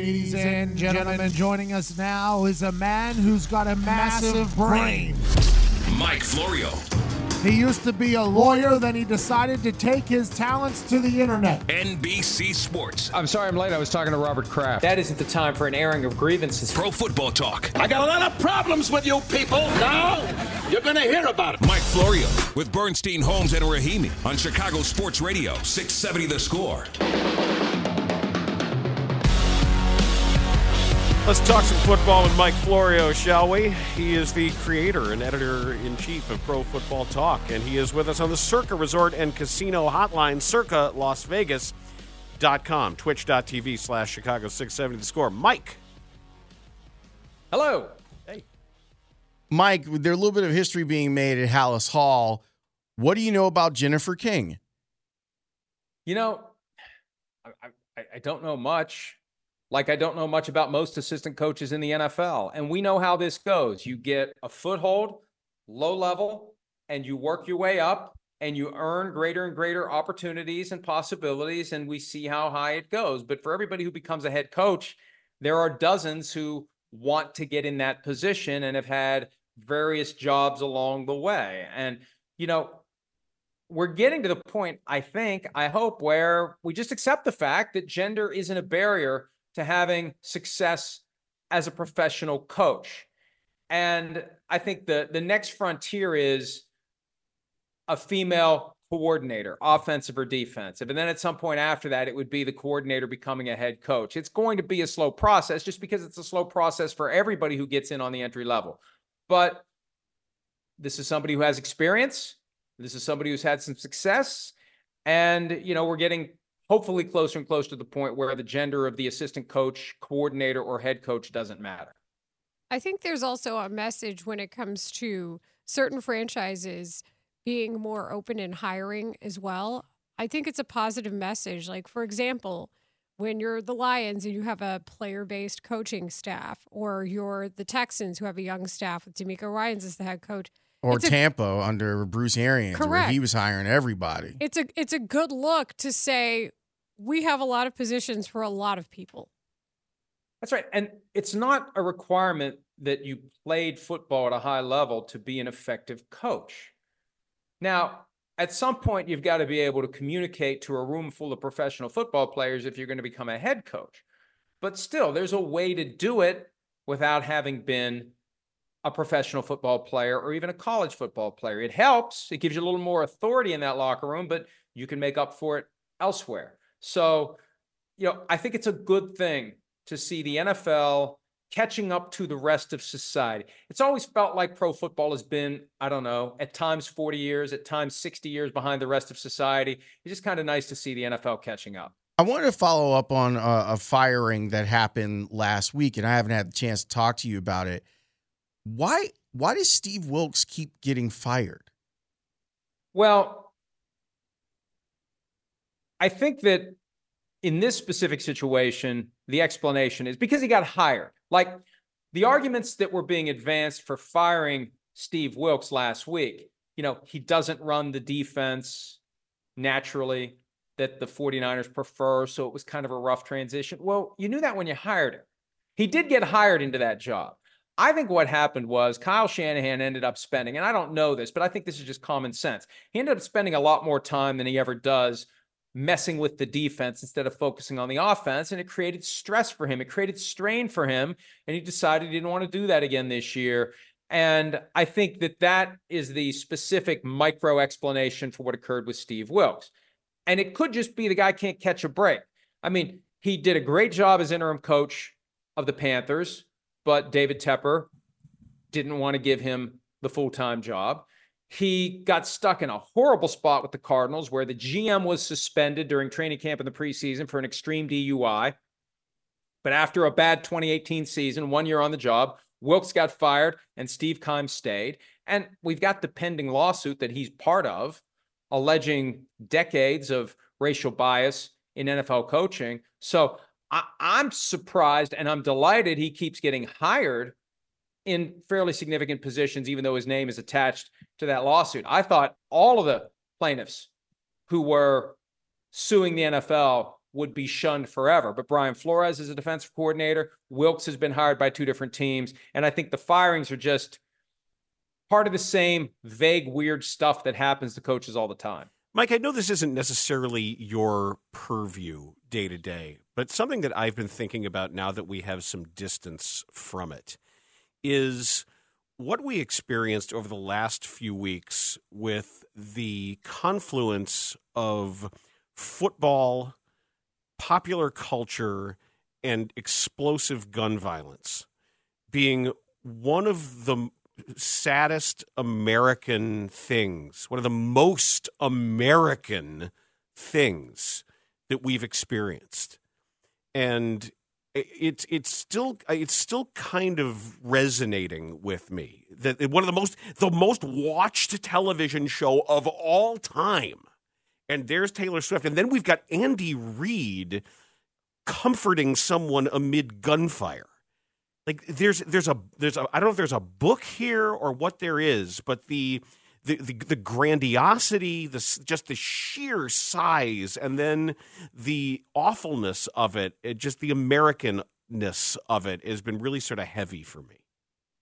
Ladies and gentlemen, joining us now is a man who's got a massive brain. Mike Florio. He used to be a lawyer, then he decided to take his talents to the internet. NBC Sports. I'm sorry I'm late. I was talking to Robert Kraft. That isn't the time for an airing of grievances. Pro Football Talk. I got a lot of problems with you people. Now you're going to hear about it. Mike Florio with Bernstein, Holmes, and Rahimi on Chicago Sports Radio, 670 The Score. Let's talk some football with Mike Florio, shall we? He is the creator and editor in chief of Pro Football Talk, and he is with us on the Circa Resort and Casino Hotline, Circa Las Vegas.com, twitch.tv slash Chicago 670 the score. Mike. Hello. Hey. Mike, there's a little bit of history being made at Halas Hall. What do you know about Jennifer King? You know, I, I, I don't know much like I don't know much about most assistant coaches in the NFL. And we know how this goes. You get a foothold, low level, and you work your way up and you earn greater and greater opportunities and possibilities. And we see how high it goes. But for everybody who becomes a head coach, there are dozens who want to get in that position and have had various jobs along the way. And, you know, we're getting to the point, I think, I hope, where we just accept the fact that gender isn't a barrier to having success as a professional coach. And I think the the next frontier is a female coordinator, offensive or defensive. And then at some point after that, it would be the coordinator becoming a head coach. It's going to be a slow process just because it's a slow process for everybody who gets in on the entry level. But this is somebody who has experience. This is somebody who's had some success. And, you know, we're getting hopefully closer and closer to the point where the gender of the assistant coach, coordinator, or head coach doesn't matter. I think there's also a message when it comes to certain franchises being more open in hiring as well. I think it's a positive message. Like, for example, when you're the Lions and you have a player based coaching staff, or you're the Texans who have a young staff with DeMeco Ryans as the head coach. Or It's a- Tampa under Bruce Arians, where he was hiring everybody. It's a it's a good look to say we have a lot of positions for a lot of people. That's right. And it's not a requirement that you played football at a high level to be an effective coach. Now, at some point, you've got to be able to communicate to a room full of professional football players if you're going to become a head coach. But still, there's a way to do it without having been a professional football player or even a college football player. It helps, it gives you a little more authority in that locker room, but you can make up for it elsewhere. So, you know, I think it's a good thing to see the NFL catching up to the rest of society. It's always felt like pro football has been, I don't know, at times 40 years, at times 60 years behind the rest of society. It's just kind of nice to see the NFL catching up. I wanted to follow up on a, a firing that happened last week, and I haven't had the chance to talk to you about it. Why? Why does Steve Wilks keep getting fired? Well, I think that in this specific situation, the explanation is because he got hired. Like the arguments that were being advanced for firing Steve Wilks last week, you know, he doesn't run the defense naturally that the 49ers prefer. So it was kind of a rough transition. Well, you knew that when you hired him. He did get hired into that job. I think what happened was Kyle Shanahan ended up spending, and I don't know this, but I think this is just common sense. He ended up spending a lot more time than he ever does messing with the defense instead of focusing on the offense. And it created stress for him. It created strain for him. And he decided he didn't want to do that again this year. And I think that that is the specific micro explanation for what occurred with Steve Wilks. And it could just be the guy can't catch a break. I mean, he did a great job as interim coach of the Panthers, but David Tepper didn't want to give him the full time job. He got stuck in a horrible spot with the Cardinals where the GM was suspended during training camp in the preseason for an extreme DUI. But after a bad 2018 season, one year on the job, Wilks got fired and Steve Keim stayed. And we've got the pending lawsuit that he's part of, alleging decades of racial bias in NFL coaching. So I, am surprised and I'm delighted he keeps getting hired in fairly significant positions, even though his name is attached to that lawsuit. I thought all of the plaintiffs who were suing the NFL would be shunned forever. But Brian Flores is a defensive coordinator. Wilks has been hired by two different teams. And I think the firings are just part of the same vague, weird stuff that happens to coaches all the time. Mike, I know this isn't necessarily your purview day to day, but something that I've been thinking about now that we have some distance from it is what we experienced over the last few weeks with the confluence of football, popular culture, and explosive gun violence being one of the saddest American things, one of the most American things that we've experienced. And it's it's still it's still kind of resonating with me. That one of the most the most watched television show of all time. And there's Taylor Swift. And then we've got Andy Reid comforting someone amid gunfire. Like there's there's a there's a I don't know if there's a book here or what there is but the the, the, the grandiosity, the just the sheer size, and then the awfulness of it, it, just the Americanness of it has been really sort of heavy for me.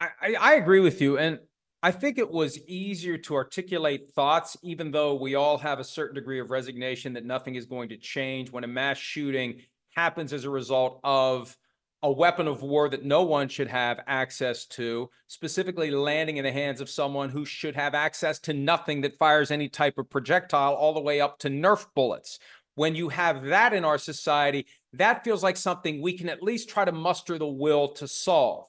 I, I agree with you, and I think it was easier to articulate thoughts, even though we all have a certain degree of resignation that nothing is going to change when a mass shooting happens as a result of a weapon of war that no one should have access to, specifically landing in the hands of someone who should have access to nothing that fires any type of projectile, all the way up to Nerf bullets. When you have that in our society, that feels like something we can at least try to muster the will to solve.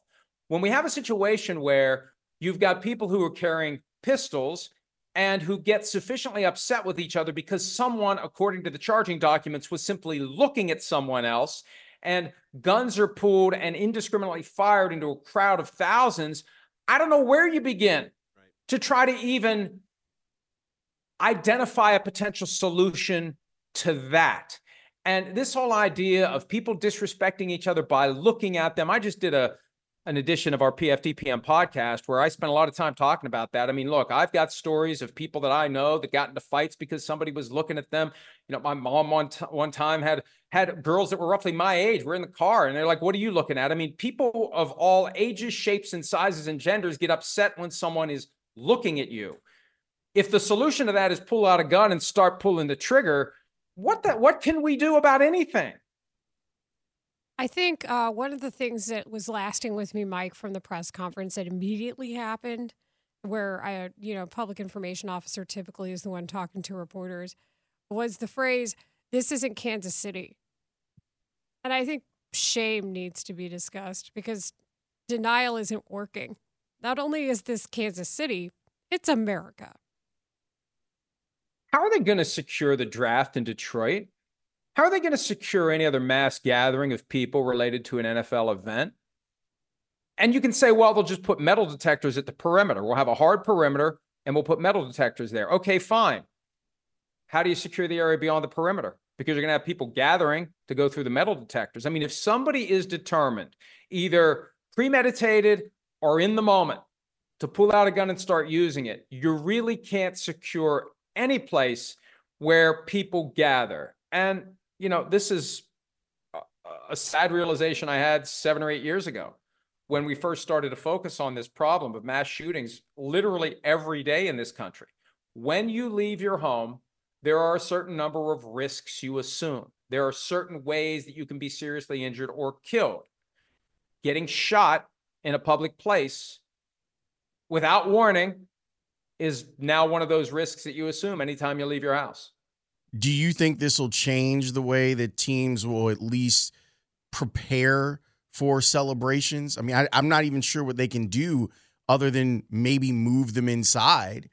When we have a situation where you've got people who are carrying pistols and who get sufficiently upset with each other because someone, according to the charging documents, was simply looking at someone else and guns are pulled and indiscriminately fired into a crowd of thousands, I don't know where you begin to try to even identify a potential solution to that. And this whole idea of people disrespecting each other by looking at them, I just did a an edition of our PFTPM podcast where I spent a lot of time talking about that. I mean, look, I've got stories of people that I know that got into fights because somebody was looking at them. You know, my mom one t- one time had had girls that were roughly my age. We're in the car and they're like, "What are you looking at?" I mean, people of all ages, shapes, and sizes and genders get upset when someone is looking at you. If the solution to that is pull out a gun and start pulling the trigger, what that what can we do about anything? I think uh, one of the things that was lasting with me, Mike, from the press conference that immediately happened, where I, you know, public information officer typically is the one talking to reporters, was the phrase, this isn't Kansas City. And I think shame needs to be discussed because denial isn't working. Not only is this Kansas City, it's America. How are they going to secure the draft in Detroit? How are they going to secure any other mass gathering of people related to an NFL event? And you can say, well, they'll just put metal detectors at the perimeter. We'll have a hard perimeter and we'll put metal detectors there. Okay, fine. How do you secure the area beyond the perimeter? Because you're going to have people gathering to go through the metal detectors. I mean, if somebody is determined, either premeditated or in the moment, to pull out a gun and start using it, you really can't secure any place where people gather. And you know, this is a sad realization I had seven or eight years ago when we first started to focus on this problem of mass shootings literally every day in this country. When you leave your home, there are a certain number of risks you assume. There are certain ways that you can be seriously injured or killed. Getting shot in a public place without warning is now one of those risks that you assume anytime you leave your house. Do you think this will change the way that teams will at least prepare for celebrations? I mean, I, am not even sure what they can do other than maybe move them inside.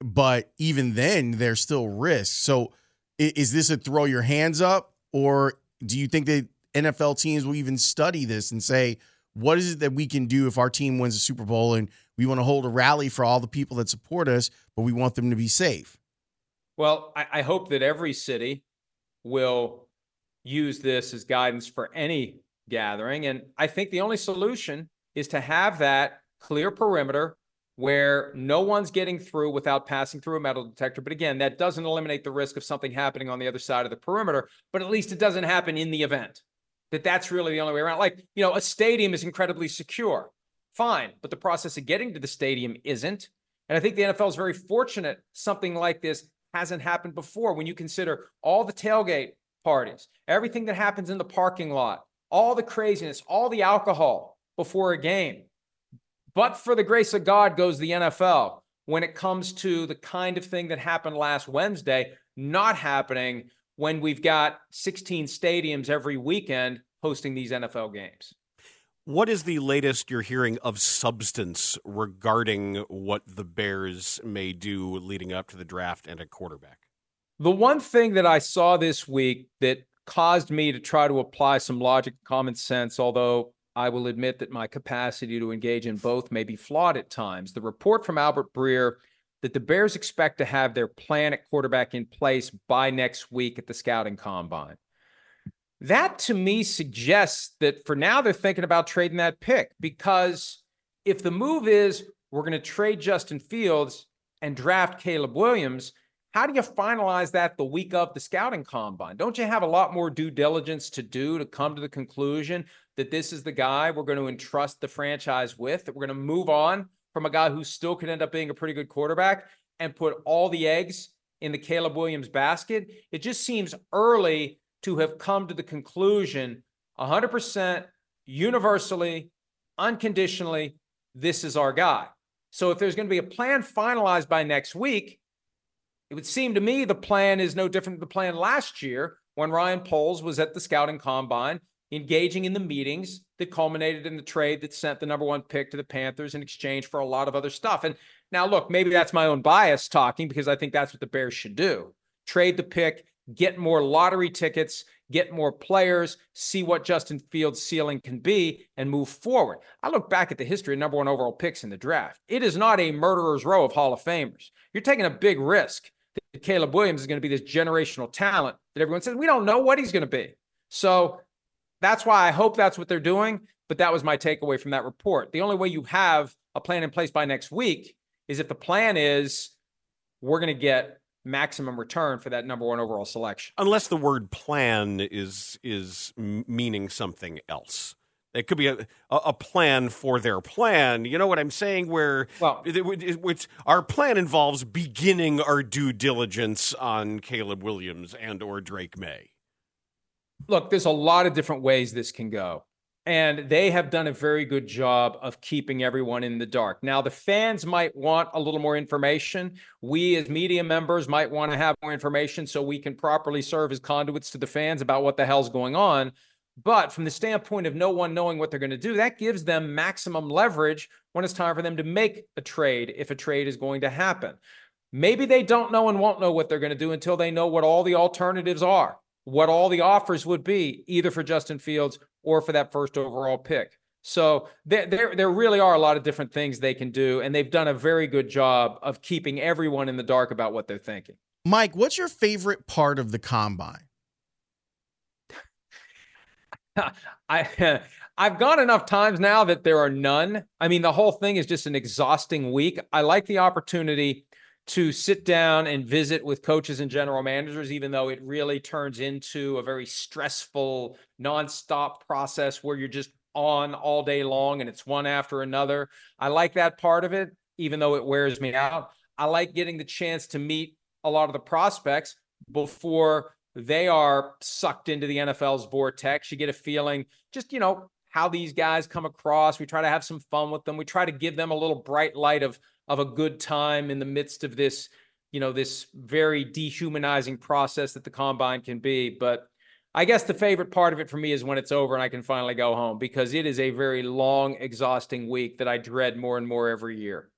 But even then, there's still risks. So, is this a throw your hands up, or do you think that NFL teams will even study this and say, what is it that we can do if our team wins a Super Bowl and we want to hold a rally for all the people that support us, but we want them to be safe? Well, I, I hope that every city will use this as guidance for any gathering. And I think the only solution is to have that clear perimeter where no one's getting through without passing through a metal detector. But again, that doesn't eliminate the risk of something happening on the other side of the perimeter, but at least it doesn't happen in the event. That that's really the only way around. Like, you know, a stadium is incredibly secure. Fine, but the process of getting to the stadium isn't. And I think the NFL is very fortunate something like this hasn't happened before when you consider all the tailgate parties, everything that happens in the parking lot, all the craziness, all the alcohol before a game. But for the grace of God goes the NFL when it comes to the kind of thing that happened last Wednesday, not happening when we've got 16 stadiums every weekend hosting these NFL games. What is the latest you're hearing of substance regarding what the Bears may do leading up to the draft and a quarterback? The one thing that I saw this week that caused me to try to apply some logic, and common sense, although I will admit that my capacity to engage in both may be flawed at times. The report from Albert Breer that the Bears expect to have their plan at quarterback in place by next week at the scouting combine. That to me suggests that for now they're thinking about trading that pick because if the move is we're going to trade Justin Fields and draft Caleb Williams, how do you finalize that the week of the scouting combine? Don't you have a lot more due diligence to do to come to the conclusion that this is the guy we're going to entrust the franchise with, that we're going to move on from a guy who still could end up being a pretty good quarterback and put all the eggs in the Caleb Williams basket? It just seems early to have come to the conclusion 100% universally, unconditionally, this is our guy. So if there's going to be a plan finalized by next week, it would seem to me the plan is no different than the plan last year when Ryan Poles was at the scouting combine, engaging in the meetings that culminated in the trade that sent the number one pick to the Panthers in exchange for a lot of other stuff. And now, look, maybe that's my own bias talking because I think that's what the Bears should do trade the pick, get more lottery tickets, get more players, see what Justin Fields' ceiling can be, and move forward. I look back at the history of number one overall picks in the draft. It is not a murderer's row of Hall of Famers. You're taking a big risk that Caleb Williams is going to be this generational talent that everyone says we don't know what he's going to be. So that's why I hope that's what they're doing. But that was my takeaway from that report. The only way you have a plan in place by next week is if the plan is we're going to get maximum return for that number one overall selection. Unless the word plan is is meaning something else. It could be a, a plan for their plan. You know what I'm saying? Where well, which our plan involves beginning our due diligence on Caleb Williams and or Drake Maye. Look, there's a lot of different ways this can go. And they have done a very good job of keeping everyone in the dark. Now, the fans might want a little more information. We, as media members, might want to have more information so we can properly serve as conduits to the fans about what the hell's going on. But from the standpoint of no one knowing what they're going to do, that gives them maximum leverage when it's time for them to make a trade if a trade is going to happen. Maybe they don't know and won't know what they're going to do until they know what all the alternatives are, what all the offers would be, either for Justin Fields or for that first overall pick. So there, there, there really are a lot of different things they can do, and they've done a very good job of keeping everyone in the dark about what they're thinking. Mike, what's your favorite part of the combine? I I've gone enough times now that there are none. I mean, the whole thing is just an exhausting week. I like the opportunity to sit down and visit with coaches and general managers, even though it really turns into a very stressful, nonstop process where you're just on all day long and it's one after another. I like that part of it, even though it wears me out. I like getting the chance to meet a lot of the prospects before they are sucked into the NFL's vortex. You get a feeling, just, you know, how these guys come across. We try to have some fun with them. We try to give them a little bright light of of a good time in the midst of this, you know, this very dehumanizing process that the combine can be. But I guess the favorite part of it for me is when it's over and I can finally go home because it is a very long, exhausting week that I dread more and more every year.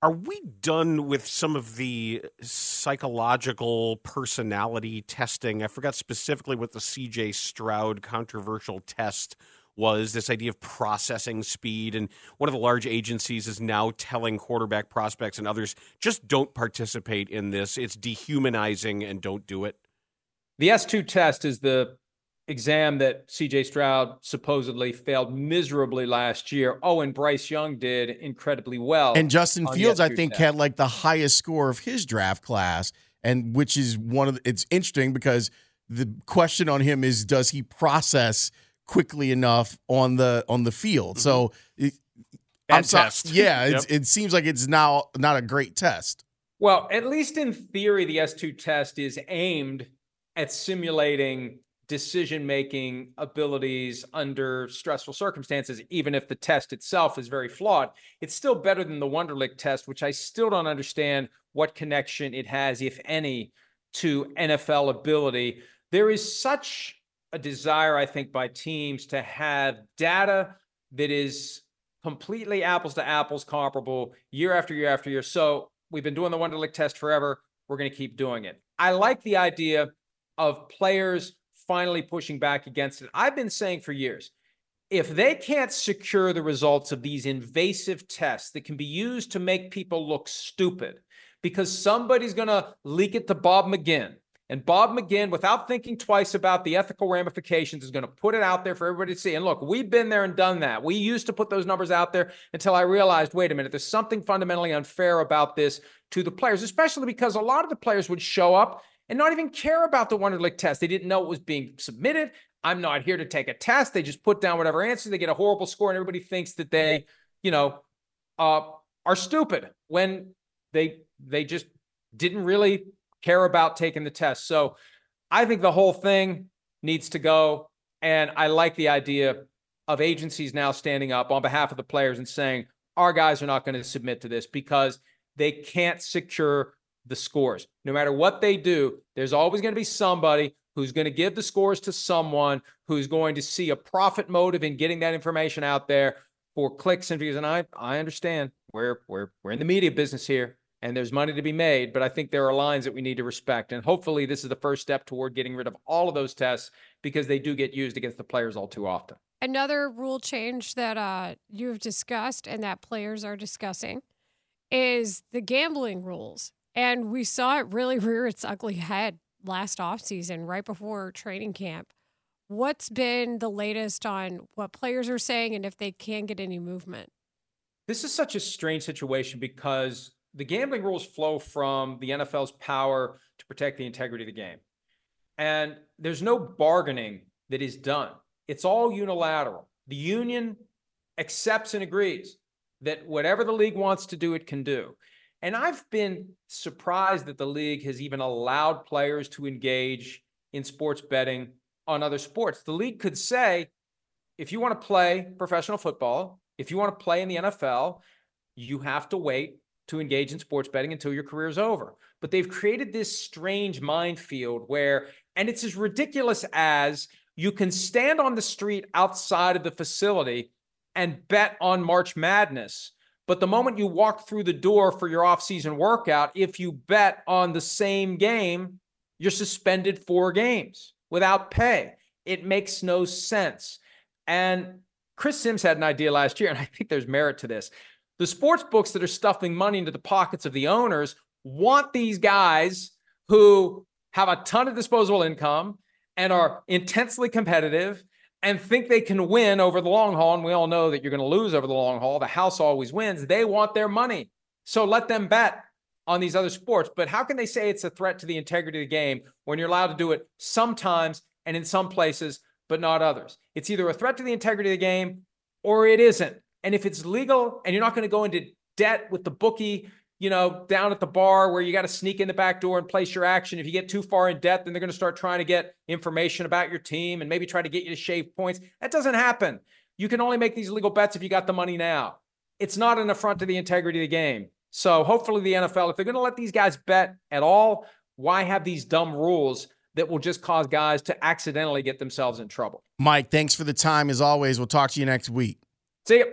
Are we done with some of the psychological personality testing? I forgot specifically what the CJ Stroud controversial test was this idea of processing speed. And one of the large agencies is now telling quarterback prospects and others just don't participate in this. It's dehumanizing and don't do it. The S2 test is the exam that CJ Stroud supposedly failed miserably last year. Oh, and Bryce Young did incredibly well. And Justin Fields, I S2 think, test. had like the highest score of his draft class, and which is one of the, it's interesting because the question on him is does he process quickly enough on the on the field? So mm-hmm. it, I'm And so- test. yeah, it's, Yep. it seems like it's now not a great test. Well, at least in theory, the S2 test is aimed at simulating decision making abilities under stressful circumstances, even if the test itself is very flawed. It's still better than the Wonderlic test, which I still don't understand what connection it has, if any, to NFL ability. There is such a desire, I think, by teams to have data that is completely apples to apples comparable year after year after year. So we've been doing the Wonderlic test forever. We're going to keep doing it. I like the idea of players finally pushing back against it. I've been saying for years if they can't secure the results of these invasive tests that can be used to make people look stupid because somebody's going to leak it to Bob McGinn. And Bob McGinn, without thinking twice about the ethical ramifications, is going to put it out there for everybody to see. And look, we've been there and done that. We used to put those numbers out there until I realized wait a minute, there's something fundamentally unfair about this to the players, especially because a lot of the players would show up and not even care about the Wonderlic test. They didn't know it was being submitted. I'm not here to take a test. They just put down whatever answer. They get a horrible score, and everybody thinks that they, you know, uh, are stupid when they they just didn't really care about taking the test. So I think the whole thing needs to go. And I like the idea of agencies now standing up on behalf of the players and saying, our guys are not going to submit to this because they can't secure the scores. No matter what they do, there's always going to be somebody who's going to give the scores to someone who's going to see a profit motive in getting that information out there for clicks and views. And I, I understand we're, we're, we're in the media business here and there's money to be made, but I think there are lines that we need to respect. And hopefully this is the first step toward getting rid of all of those tests because they do get used against the players all too often. Another rule change that uh, you've discussed and that players are discussing is the gambling rules. And we saw it really rear its ugly head last offseason, right before training camp. What's been the latest on what players are saying and if they can get any movement? This is such a strange situation because the gambling rules flow from the NFL's power to protect the integrity of the game. And there's no bargaining that is done, it's all unilateral. The union accepts and agrees that whatever the league wants to do, it can do. And I've been surprised that the league has even allowed players to engage in sports betting on other sports. The league could say, if you want to play professional football, if you want to play in the NFL, you have to wait to engage in sports betting until your career is over. But they've created this strange minefield where, and it's as ridiculous as you can stand on the street outside of the facility and bet on March Madness. But the moment you walk through the door for your offseason workout, if you bet on the same game, you're suspended four games without pay. It makes no sense. And Chris Sims had an idea last year, and I think there's merit to this. The sports books that are stuffing money into the pockets of the owners want these guys who have a ton of disposable income and are intensely competitive and think they can win over the long haul. And we all know that you're going to lose over the long haul. The house always wins. They want their money. So let them bet on these other sports. But how can they say it's a threat to the integrity of the game when you're allowed to do it sometimes and in some places, but not others? It's either a threat to the integrity of the game or it isn't. And if it's legal and you're not going to go into debt with the bookie, you know, down at the bar where you got to sneak in the back door and place your action. If you get too far in debt, then they're going to start trying to get information about your team and maybe try to get you to shave points. That doesn't happen. You can only make these legal bets if you got the money now. It's not an affront to the integrity of the game. So hopefully the NFL, if they're going to let these guys bet at all, why have these dumb rules that will just cause guys to accidentally get themselves in trouble? Mike, thanks for the time as always. We'll talk to you next week. See you.